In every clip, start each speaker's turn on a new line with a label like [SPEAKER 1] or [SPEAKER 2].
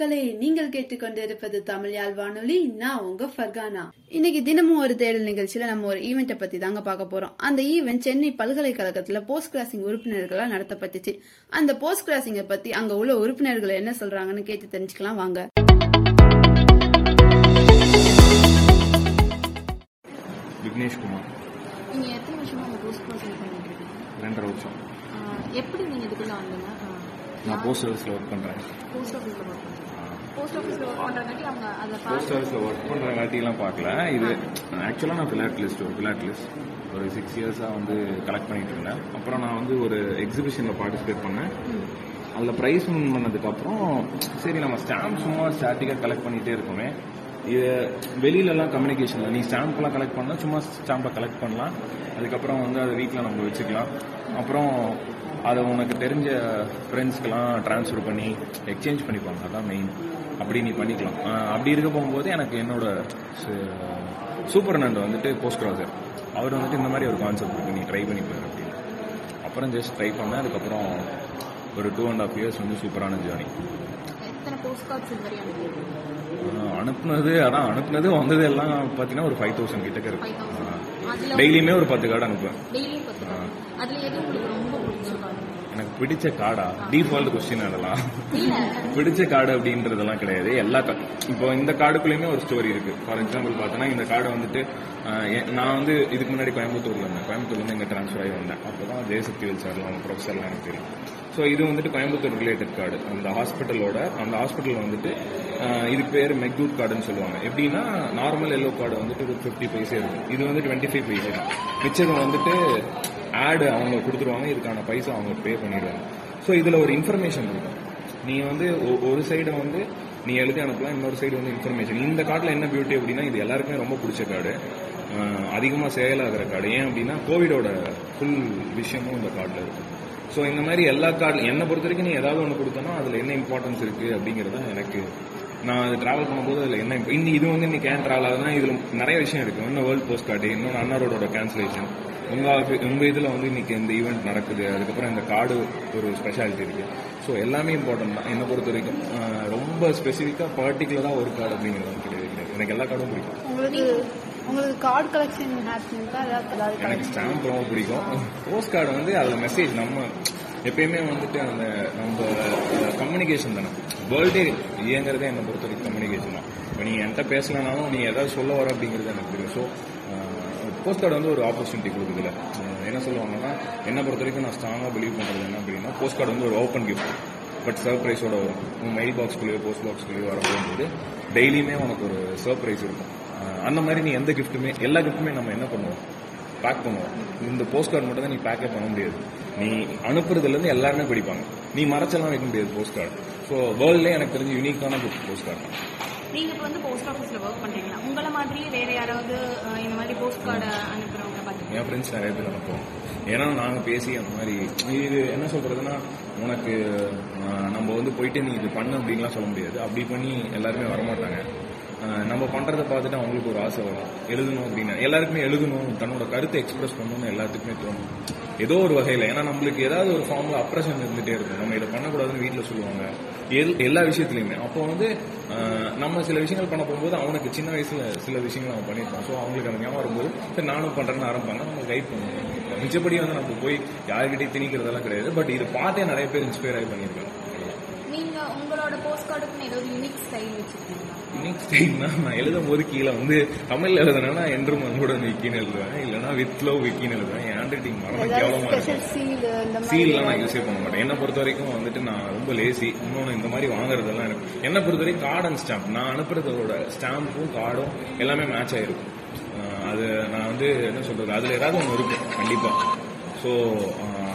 [SPEAKER 1] மக்களே நீங்கள் கேட்டுக்கொண்டிருப்பது தமிழ் யாழ் வானொலி நான் உங்க ஃபர்கானா. இன்னைக்கு தினமும் ஒரு தேடல் நிகழ்ச்சியில நம்ம ஒரு ஈவெண்ட்டை பத்தி தாங்க பார்க்க போறோம். அந்த ஈவெண்ட் சென்னை பல்கலைக்கழகத்துல போஸ்ட் கிராசிங் உறுப்பினர்களா நடத்தப்பட்டுச்சு. அந்த போஸ்ட் கிராசிங்கை பத்தி அங்க உள்ள உறுப்பினர்கள் என்ன சொல்றாங்கன்னு கேட்டு தெரிஞ்சுக்கலாம் வாங்க.
[SPEAKER 2] விக்னேஷ் குமார்.
[SPEAKER 3] நீங்க எத்தனை வருஷமா போஸ்ட் ப்ராசஸ் பண்ணிட்டு இருக்கீங்க?
[SPEAKER 2] ரெண்டரை வருஷம்.
[SPEAKER 3] எப்படி நீங்க இதுக்குள்ள வந்தீங்க?
[SPEAKER 2] நான் போஸ்ட் சர்வீஸில் ஒர்க் பண்ணுறேன்
[SPEAKER 3] போஸ்ட் ஆஃபீஸ்ல ஒர்க் பண்றீங்க. போஸ்ட் ஆஃபீஸ்ல ஒர்க் பண்றங்காட்டி அவங்க அதை
[SPEAKER 2] போஸ்ட்
[SPEAKER 3] பார்த்து
[SPEAKER 2] சர்வீஸில் ஒர்க் பண்ணுறங்காட்டிலாம் பார்க்கல. இது ஆக்சுவலாக நான் பிளாட் லிஸ்ட் ஒரு பிளாட் லிஸ்ட் ஒரு சிக்ஸ் இயர்ஸாக வந்து கலெக்ட் பண்ணிட்டு இருந்தேன். அப்புறம் நான் வந்து ஒரு எக்ஸிபிஷனில் பார்ட்டிசிபேட் பண்ணேன். அதில் ப்ரைஸ் வின் பண்ணதுக்கப்புறம் சரி நம்ம ஸ்டாம்ப் சும்மா ஸ்டாட்டிக்காக கலெக்ட் பண்ணிகிட்டே இருக்கோமே. வெளியிலலாம் கம்யூனிகேஷனில் நீ ஸ்டாம்ப்லாம் கலெக்ட் பண்ணால் சும்மா ஸ்டாம்பை கலெக்ட் பண்ணலாம். அதுக்கப்புறம் வந்து அதை வீட்டில் நம்ம வச்சுக்கலாம். அப்புறம் அதை உனக்கு தெரிஞ்ச ஃப்ரெண்ட்ஸ்க்கெலாம் ட்ரான்ஸ்ஃபர் பண்ணி எக்ஸ்சேஞ்ச் பண்ணிப்பாங்க. அதான் மெயின் அப்படி நீ பண்ணிக்கலாம். அப்படி இருக்க போகும்போது எனக்கு என்னோட சூப்பர் நண்ட் வந்துட்டு போஸ்ட் கிராசர் அவர் வந்துட்டு இந்த மாதிரி ஒரு கான்செப்ட் இருக்குது நீ ட்ரை பண்ணி பாரு அப்படின்னு. அப்புறம் ஜஸ்ட் ட்ரை பண்ணேன் அதுக்கப்புறம் ஒரு டூ அண்ட் ஆஃப் இயர்ஸ் வந்து சூப்பரான ஜேர்னி அனுப்புனது அதான் அனுப்புனது வந்தது எல்லாம் பார்த்தீங்கன்னா ஒரு ஃபைவ் தௌசண்ட் கிட்டக்க இருக்கு. டெய்லியுமே ஒரு பத்து கார்டு அனுப்புவேன்.
[SPEAKER 3] கார்டு
[SPEAKER 2] எனக்கு பிடிச்ச கார்டா டிஃபால்ட் கொஸ்டின் அதெல்லாம். பிடிச்ச கார்டு அப்படின்றதெல்லாம் கிடையாது. எல்லா கா- இப்போ இந்த கார்டுக்குள்ளேயுமே ஒரு ஸ்டோரி இருக்கு. ஃபார் எக்ஸாம்பிள் பார்த்தோன்னா இந்த கார்டு வந்துட்டு நான் வந்து இதுக்கு முன்னாடி கோயம்புத்தூர்ல இருந்தேன். கோயம்புத்தூர்ல இருந்து இங்க ட்ரான்ஸ்ஃபர் ஆகி வந்தேன். அப்பதான் ஜெயசக்திவேல் சார்லாம் ப்ரொஃபஸர்லாம் எனக்கு தெரியும். ஸோ இது வந்துட்டு கோயம்புத்தூர் ரிலேட்டட் கார்டு அந்த ஹாஸ்பிட்டலோட அந்த ஹாஸ்பிட்டல் வந்துட்டு இது பேர் மெக்டூட் கார்டுன்னு சொல்லுவாங்க. எப்படின்னா நார்மல் எல்லோ கார்டு வந்துட்டு ஒரு ஃபிஃப்டி பைசே இருக்கும். இது வந்து டுவெண்ட்டி ஃபைவ் பைசே மிச்சம் வந்துட்டு ஆடு அவங்க கொடுத்துருவாங்க. இதுக்கான பைசா அவங்க பே பண்ணிடுவாங்க. ஸோ இதில் ஒரு இன்ஃபர்மேஷன் இருக்கும். நீ வந்து ஒ- ஒரு சைடை வந்து நீ எழுதி அனுப்பலாம். இன்னொரு சைடு வந்து இன்ஃபர்மேஷன் இந்த கார்டில் என்ன பியூட்டி அப்படின்னா இது எல்லாருக்குமே ரொம்ப பிடிச்ச கார்டு அதிகமாக செயலாகிற கார்டு ஏன் அப்படின்னா கோவிடோட ஃபுல் விஷயமும் இந்த கார்டில் இருக்கும். ஸோ இந்த மாதிரி எல்லா கார்டு என்னை பொறுத்த வரைக்கும் நீ ஏதாவது ஒன்று கொடுத்தனா அதில் என்ன இம்பார்ட்டன்ஸ் இருக்குது அப்படிங்கிறது தான் எனக்கு நான் அது டிராவல் பண்ணும்போது அதில் என்ன imp- இன்னி இது வந்து இன்னைக்கு ஏன் ட்ராவல் ஆகுதுன்னா இதில் நிறைய விஷயம் இருக்குது இன்னும் வேர்ல்ட் போஸ்ட் கார்டு இன்னொன்று அன்னாரோட கேன்சலேஷன் உங்கள் உங்கள் இதில் வந்து இன்னைக்கு இந்த ஈவெண்ட் நடக்குது அதுக்கப்புறம் இந்த கார்டு ஒரு ஸ்பெஷாலிட்டி இருக்கு. ஸோ எல்லாமே இம்பார்ட்டன்ட் தான். என்னை பொறுத்த வரைக்கும் ரொம்ப ஸ்பெசிஃபிக்காக பர்டிகுலராக ஒரு கார்டு அப்படிங்கிறது கிடையாது. எனக்கு எல்லா கார்டும் பிடிக்கும்.
[SPEAKER 1] உங்களுக்கு கார்டு கலெக்ஷன் ஏதாவது
[SPEAKER 2] எனக்கு ஸ்டாம்ப் ரொம்ப பிடிக்கும். போஸ்ட் கார்டு வந்து அதில் மெசேஜ் நம்ம எப்பயுமே வந்துட்டு அந்த நம்ம கம்யூனிகேஷன் தானே. வேர்ல்டே இயங்குறதே என்னை பொறுத்த வரைக்கும் கம்யூனிகேஷன் தான். இப்போ நீ என்கிட்ட பேசலனாலும் நீ ஏதாவது சொல்ல வர அப்படிங்கிறது எனக்கு தெரியும். ஸோ போஸ்ட் கார்டு வந்து ஒரு ஆப்பர்ச்சுனிட்டி கொடுக்குதுல என்ன சொல்லுவாங்கன்னா என்னை பொறுத்த வரைக்கும் நான் ஸ்ட்ராங்காக பிலீவ் பண்ணுறது என்ன அப்படின்னா போஸ்ட் கார்டு வந்து ஒரு ஓப்பன் கிஃப்ட் பட் சர்ப்ரைஸோட வரும். உன் மெயில் பாக்ஸ்குள்ளேயோ போஸ்ட் பாக்ஸ்குள்ளேயோ வர போகும்போது டெய்லியுமே உனக்கு ஒரு சர்ப்ரைஸ் இருக்கும். அந்த மாதிரி நீ எந்த கிஃப்ட்டுமே எல்லா கிஃப்ட்டுமே நம்ம என்ன பண்ணுவோம்? பேக் பண்ணுவோம். இந்த போஸ்ட் கார்டு மட்டும் தான் நீ பேக்கே பண்ண முடியாது. நீ அனுப்புறதுல இருந்து எல்லாருமே படிப்பாங்க. நீ மறைச்செல்லாம் வைக்க முடியாது போஸ்ட் கார்டு ஸோ வேர்ல்ட்லேயே எனக்கு தெரிஞ்சு யூனிக்கான போஸ்ட் கார்டு
[SPEAKER 3] நீங்க இப்போ வந்து போஸ்ட் ஆஃபீஸ்ல ஒர்க் பண்றீங்களா? உங்களை மாதிரியே வேற யாராவது இந்த மாதிரி போஸ்ட் கார்டு அனுப்புறவங்க பாத்தீங்க
[SPEAKER 2] என் ஃப்ரெண்ட்ஸ் நிறைய பேர் அனுப்புவோம் ஏன்னா நாங்கள் பேசி அந்த மாதிரி இது என்ன சொல்றதுன்னா உனக்கு நம்ம வந்து போயிட்டு நீ இது பண்ணு அப்படின்லாம் சொல்ல முடியாது. அப்படி பண்ணி எல்லாருமே வரமாட்டாங்க. நம்ம பண்றதை பார்த்துட்டு அவங்களுக்கு ஒரு ஆசை வரும். எழுதணும் அப்படின்னு எல்லாருக்குமே எழுதணும் தன்னோட கருத்தை எக்ஸ்பிரஸ் பண்ணணும்னு எல்லாத்துக்குமே தோணும். ஏதோ ஒரு வகையில் ஏன்னா நம்மளுக்கு ஏதாவது ஒரு ஃபார்ம்ல அப்ரஷன் இருந்துட்டே இருக்கும். நம்ம இதை பண்ணக்கூடாதுன்னு வீட்டில் சொல்லுவாங்க. எல் எல்லா விஷயத்துலையுமே. அப்போ வந்து நம்ம சில விஷயங்கள் பண்ண போகும்போது அவனுக்கு சின்ன வயசுல சில விஷயங்கள் அவன் பண்ணியிருப்பான். ஸோ அவங்களுக்கு அந்த ஞாபகம் வரும்போது சரி நானும் பண்றேன்னு ஆரம்பிப்பாங்க. நம்ம கைட் பண்ணுவோம். மிச்சப்படி வந்து நம்ம போய் யார்கிட்டயும் திணிக்கிறதெல்லாம் கிடையாது. பட் இதை பார்த்தே நிறைய பேர் இன்ஸ்பயர் ஆகி பண்ணியிருக்காங்க.
[SPEAKER 3] நீங்க உங்களோட போஸ்ட் கார்டுக்குன்னு ஏதாவது யூனிக் ஸ்டைல் வச்சிருக்கீங்களா?
[SPEAKER 2] யூனிக் ஸ்டைல்னா நான் எழுதும் போது கீழே வந்து தமிழ்ல எழுதுனா என்றும் அன்போட விக்கின்னு எழுதுவேன். இல்லைன்னா வித் லவ் விக்கின்னு எழுதுவேன். என் ஹேண்ட் ரைட்டிங் மரண கேவலமா இருக்கும் சீல்லாம் நான் யூஸே பண்ண மாட்டேன். என்னை பொறுத்த வரைக்கும் வந்துட்டு நான் ரொம்ப லேசி இன்னொன்று இந்த மாதிரி வாங்குறதெல்லாம் எனக்கு என்னை பொறுத்த வரைக்கும் கார்டு அண்ட் ஸ்டாம்ப் நான் அனுப்புறதோட ஸ்டாம்பும் கார்டும் எல்லாமே மேட்ச் ஆயிருக்கும். அது நான் வந்து என்ன சொல்றது? அதுல ஏதாவது ஒன்று இருக்கும். கண்டிப்பா. ஸோ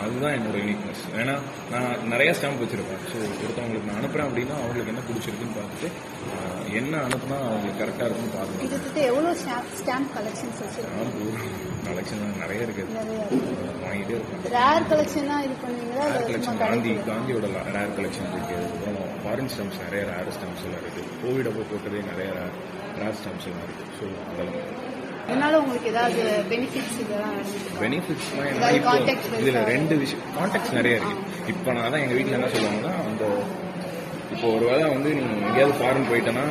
[SPEAKER 2] அதுதான் என்னோட யூனிக்னஸ் ஏன்னா நான் நிறைய ஸ்டாம்ப் வச்சிருப்பேன். ஸோ ஒருத்தவங்களுக்கு நான் அனுப்புறேன் அப்படின்னா அவங்களுக்கு என்ன பிடிச்சிருக்குன்னு பார்த்துட்டு அஹ் என்ன அனுப்புனா அவங்களுக்கு கரெக்டாக இருக்குன்னு பார்க்கணும்.
[SPEAKER 1] எவ்வளவு ஸ்டாம்ப் கலெக்ஷன்ஸ்
[SPEAKER 2] ஸ்டாம்ப் கலெக்ஷன் நிறைய இருக்குது. வாங்கிட்டே இருப்பேன்.
[SPEAKER 1] ரேர் கலெக்ஷனா இது பண்ணுவீங்களா?
[SPEAKER 2] ரேர்
[SPEAKER 1] இல்ல
[SPEAKER 2] கலெக்ஷன்
[SPEAKER 1] சும்மா
[SPEAKER 2] காந்தி காந்தியோட ரேர் கலெக்ஷன் இருக்கு. அதுக்கப்புறம் ஃபாரின் ஸ்டாம்ப்ஸ் நிறைய ரேர் ஸ்டாம்ப்ஸ் எல்லாம் இருக்கு. கோவிட் அப்போ போட்டதே நிறைய ரேர் ஸ்டாம்ப்ஸ் எல்லாம் இருக்கு. ஸோ அதெல்லாம்.
[SPEAKER 1] அதனால உங்களுக்கு ஏதாவது பெனிஃபிட்ஸ் இதெல்லாம்
[SPEAKER 2] பெனிஃபிட்ஸ்லாம் இப்போ இதுல? ரெண்டு விஷயம் கான்டாக்ட்ஸ் நிறைய இருக்கு. இப்போ நான் தான் எங்க வீட்டில் என்ன சொல்லுவாங்கன்னா அந்த இப்போ ஒரு வேளை வந்து நீ எங்கேயாவது ஃபாரின் போயிட்டேன்னா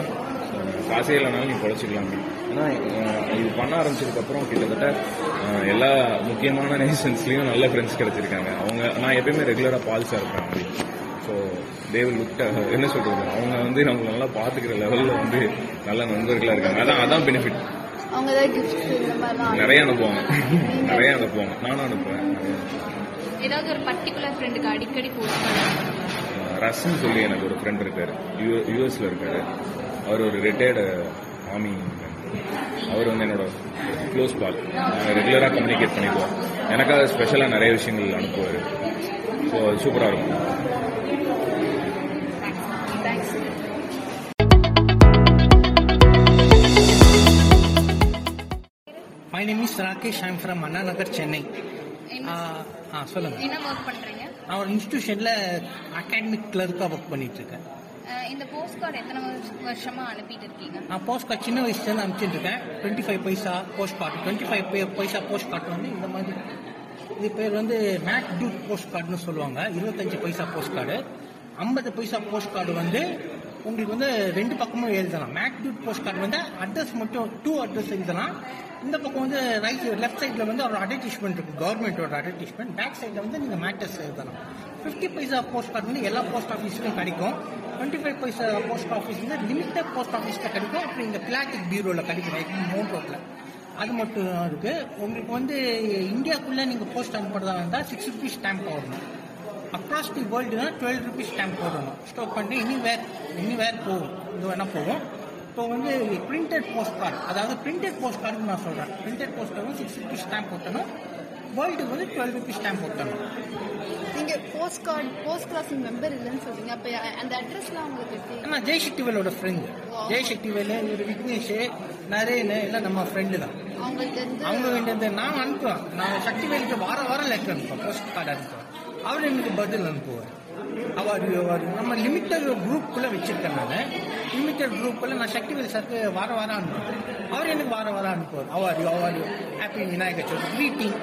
[SPEAKER 2] காசே இல்லைனாலும் நீ பொழைச்சிக்கலாம். ஏன்னா இது பண்ண ஆரம்பிச்சதுக்கப்புறம் கிட்டத்தட்ட எல்லா முக்கியமான நேஷன்ஸ்லயும் நல்ல ஃப்ரெண்ட்ஸ் கிடைச்சிருக்காங்க. அவங்க நான் எப்பயுமே ரெகுலரா பால்ஸா இருப்பேன் அப்படி. ஸோ தேவ் லுக் என்ன சொல்றது? அவங்க வந்து நம்மள நல்லா பாத்துக்கிற லெவல்ல வந்து நல்ல நண்பர்களா இருக்காங்க. அதான் அதான் பெனிஃபிட்
[SPEAKER 1] அவங்க ஏதாவது கிஃப்ட் இந்த மாதிரிலாம்
[SPEAKER 2] நிறைய அனுப்புவாங்க. நிறைய அனுப்புவாங்க. நானும் அனுப்புவேன்.
[SPEAKER 3] ஏதாவது ஒரு பர்டிகுலர் ஃப்ரெண்டுக்கு அடிக்கடி போஸ்ட்
[SPEAKER 2] ரசன் சொல்லி எனக்கு ஒரு ஃப்ரெண்ட் இருக்காரு. யூஎஸ்ல இருக்காரு. அவர் ஒரு ரிட்டையர்டு ஆர்மி அவர் வந்து என்னோட க்ளோஸ் பால் நாங்கள் ரெகுலராக கம்யூனிகேட் பண்ணிக்குவோம். எனக்காக ஸ்பெஷலாக நிறைய விஷயங்கள் அனுப்புவார். ஸோ அது சூப்பராக இருக்கும்.
[SPEAKER 4] My name is Rakesh I'm from Anna Nagar Chennai ஆ சொல்லுங்க.
[SPEAKER 3] என்ன ஒர்க் பண்றீங்க?
[SPEAKER 4] நான் ஒரு இன்ஸ்டியூஷன்ல அகாடமிக் கிளர்க்காக ஒர்க் பண்ணிட்டு இருக்கேன்
[SPEAKER 3] இந்த போஸ்ட் கார்டு எத்தனை வருஷ- வருஷமா அனுப்பிட்டு இருக்கீங்க?
[SPEAKER 4] நான் போஸ்ட் கார்டு சின்ன வயசுலேருந்து அனுப்பிச்சிட்டு இருக்கேன் twenty five paisa post card twenty five paisa post card வந்து இந்த மாதிரி. இது பேர் வந்து மேக் டூட் போஸ்ட் கார்டுன்னு சொல்லுவாங்க. இருபத்தஞ்சு பைசா போஸ்ட் கார்டு ஐம்பது பைசா போஸ்ட் கார்டு வந்து உங்களுக்கு வந்து ரெண்டு பக்கமும் எழுதலாம். மேக் போஸ்ட் கார்டு வந்து அட்ரஸ் மட்டும் டூ அட்ரஸ் எழுதலாம். இந்த பக்கம் வந்து ரைட் லெஃப்ட் சைடில் வந்து ஒரு அட்வர்டைஸ்மெண்ட் இருக்கு. கவர்மெண்ட்டோட அட்வர்டைஸ்மெண்ட் பேக் சைடில் வந்து நீங்கள் மேட்டர்ஸ் எழுதலாம். ஃபிஃப்டி பைசா போஸ்ட் கார்டு வந்து எல்லா போஸ்ட் ஆஃபீஸ்லையும் கிடைக்கும். Twenty five paisa post office வந்து லிமிட்டட் போஸ்ட் ஆஃபீஸில் கிடைக்கும். அப்புறம் இந்த பிளாட்டிக் பீரோவில் கிடைக்கும். மவுண்ட் ரோட்டில் அது மட்டும் இருக்குது உங்களுக்கு வந்து இந்தியாக்குள்ளே நீங்கள் போஸ்ட் அனுப்புறதா இருந்தால் சிக்ஸ் ருபீஸ் ஸ்டாம்ப் ஆகணும் அக்ராஸ் தி வேர்ல்டுனா டுவெல் ருபீஸ் ஸ்டாம்ப் போடணும். ஸ்டோர் பண்ணி எனி வேர் எனி வேர் போகும். இது வேணா போகும். இப்போ வந்து பிரிண்டட் போஸ்ட் கார்டு அதாவது பிரிண்டட் போஸ்ட் கார்டு நான் சொல்றேன். Printed post card six rupees stamp போட்டணும். வேர்ல்டுக்கு வந்து டுவெல் ருபீஸ் ஸ்டாம்ப் போட்டணும்.
[SPEAKER 1] நீங்க post card post crossing member இல்லைன்னு சொல்றீங்க. அப்ப அந்த அட்ரஸ்லாம் உங்களுக்கு எப்படி?
[SPEAKER 4] ஆனா ஜெய்சக்திவேலோட ஃப்ரெண்டு ஜெய்சக்திவேலு இவர் விக்னேஷ் நரேன் எல்லாம் நம்ம ஃப்ரெண்டு தான்.
[SPEAKER 1] அவங்கள்ட்ட
[SPEAKER 4] அவங்க வேண்டியது நான் அனுப்புவேன். நான் சக்திவேலுக்கு வார வாரம் லெட்டர் அனுப்புவேன் போஸ்ட் கார்டு அனுப்புவேன். அவர் எனக்கு பதில் அனுப்புவார். அவர் அவர் நம்ம லிமிட்டட் குரூப்புக்குள்ள வச்சிருக்கேன் நான் லிமிட்டட் குரூப்புக்குள்ள நான் சக்திவேல் சாருக்கு வார வாரம் அனுப்புவேன் அவர் எனக்கு வார வாரம் அனுப்புவார். அவர் அவர் happy Vinayagar Chaturthi greeting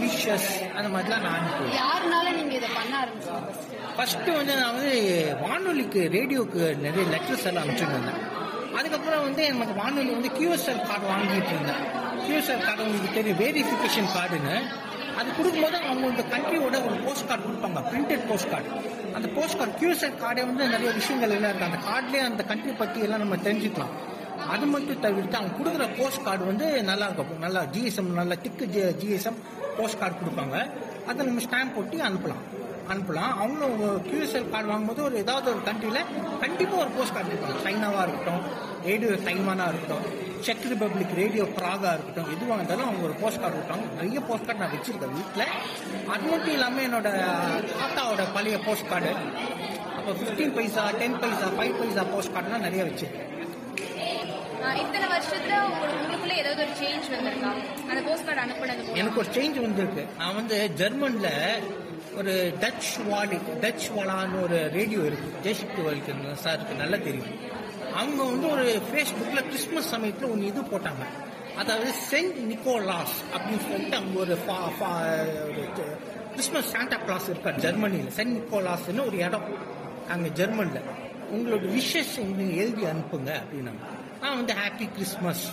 [SPEAKER 4] wishes அந்த மாதிரிலாம் நான் அனுப்புவேன்.
[SPEAKER 1] யாருனால நீங்க இதை பண்ண ஆரம்பிச்சீங்க?
[SPEAKER 4] ஃபர்ஸ்ட் வந்து நான் வந்து வானொலிக்கு ரேடியோக்கு நிறைய லெட்டர்ஸ் எல்லாம் அனுப்பிச்சிருந்தேன் அதுக்கப்புறம் வந்து எனக்கு வானொலி வந்து கியூஎஸ்எல் கார்டு வாங்கிட்டு இருந்தேன். கியூஎஸ்எல் கார்டு உங்களுக்கு தெரியும் வேரிஃபிகேஷன் கார்டுன்னு அது கொடுக்கும்போது அவங்க இந்த கண்ட்ரியோட ஒரு போஸ்ட் கார்டு கொடுப்பாங்க பிரிண்டட் போஸ்ட் கார்டு அந்த போஸ்ட் கார்டு கியூஎஸ்ஆர் கார்டே வந்து நிறைய விஷயங்கள் எல்லாம் இருக்கு. அந்த கார்டுலேயே அந்த கண்ட்ரி பற்றி எல்லாம் நம்ம தெரிஞ்சுக்கலாம். அது மட்டும் தவிர்த்து அவங்க கொடுக்குற போஸ்ட் கார்டு வந்து நல்லா இருக்கும். நல்லா ஜிஎஸ்எம் நல்லா திக்கு ஜிஎஸ்எம் போஸ்ட் கார்டு கொடுப்பாங்க. அதை நம்ம ஸ்டாம்ப் போட்டு அனுப்பலாம். அனுப்பலாம். அவங்களும் கியூஎஸ்எல் கார்டு வாங்கும்போது ஒரு ஏதாவது ஒரு கண்ட்ரியில் கண்டிப்பாக ஒரு போஸ்ட் கார்டு கொடுப்பாங்க சைனாவாக இருக்கட்டும் ரேடியோ தைமானா இருக்கட்டும் செக் ரிபப்ளிக் ரேடியோ ப்ராகா இருக்கட்டும் எதுவாக இருந்தாலும் அவங்க ஒரு போஸ்ட் கார்டு கொடுப்பாங்க. நிறைய போஸ்ட் கார்டு நான் வச்சிருக்கேன் வீட்டில் அது மட்டும் இல்லாமல் என்னோட தாத்தாவோட பழைய போஸ்ட் கார்டு அப்போ fifteen paisa ten paisa five paisa post கார்டுலாம் நிறைய வச்சிருக்கேன்.
[SPEAKER 3] இத்தனை வருஷத்துல உங்களுக்குள்ள ஏதாவது ஒரு சேஞ்ச் வந்திருக்கா? அந்த போஸ்ட் கார்டு அனுப்புனது?
[SPEAKER 4] எனக்கு ஒரு சேஞ்ச் வந்திருக்கு. நான் வந்து ஜெர்மன்ல ஒரு டச் வாலி டச் வாலான்னு ஒரு ரேடியோ இருக்கு. ஜெய்சக்தி வலிக்கு சாருக்கு நல்லா தெரியும். அவங்க வந்து ஒரு ஃபேஸ்புக்கில் கிறிஸ்மஸ் சமயத்தில் ஒன்று இது போட்டாங்க. அதாவது சென்ட் நிக்கோலாஸ் அப்படின்னு சொல்லிட்டு அங்கே ஒரு ஃபா- ஃபா- ஒரு கிறிஸ்மஸ் சாண்டா கிளாஸ் இருக்கார் ஜெர்மனியில். சென்ட் நிக்கோலாஸ்னு ஒரு இடம் அங்கே ஜெர்மனில். உங்களோட விஷஸ் நீங்கள் எழுதி அனுப்புங்க அப்படின்னாங்க. நான் வந்து happy Christmas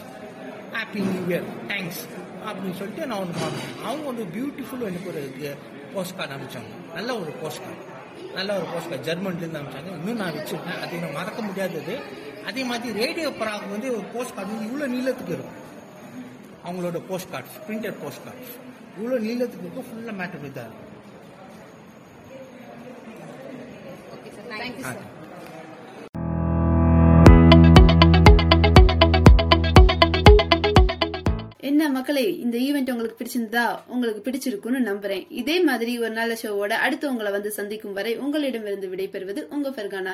[SPEAKER 4] happy new year thanks அப்படின்னு சொல்லிட்டு நான் ஒன்று பார்த்தேன் அவங்க ஒரு பியூட்டிஃபுல் எனக்கு ஒரு போஸ்ட் கார்டு அனுப்பிச்சாங்க. நல்ல ஒரு போஸ்ட் கார்டு நல்ல ஒரு போஸ்ட் கார்டு ஜெர்மன்லேருந்து அனுப்பிச்சாங்க. இன்னும் நான் வச்சிருக்கேன். அது எனக்கு மறக்க முடியாதது அதே. மாதிரி ரேடியோ பராக் வந்து ஒரு போஸ்ட் கார்டு வந்து இவ்வளோ நீளத்துக்கு இருக்கும். அவங்களோட post cards printed post cards இவ்வளோ நீளத்துக்கு இருக்கும். ஃபுல்லாக மேட்டர் இதாக இருக்கும்
[SPEAKER 1] தேங்க்யூ சார் என்ன மக்களே இந்த ஈவெண்ட் உங்களுக்கு பிடிச்சிருந்தா உங்களுக்கு பிடிச்சிருக்கும்னு நம்புறேன். இதே மாதிரி ஒரு நல்ல ஷோவோட அடுத்து உங்களை வந்து சந்திக்கும் வரை உங்களிடமிருந்து விடைபெறுவது உங்க ஃபர்கானா.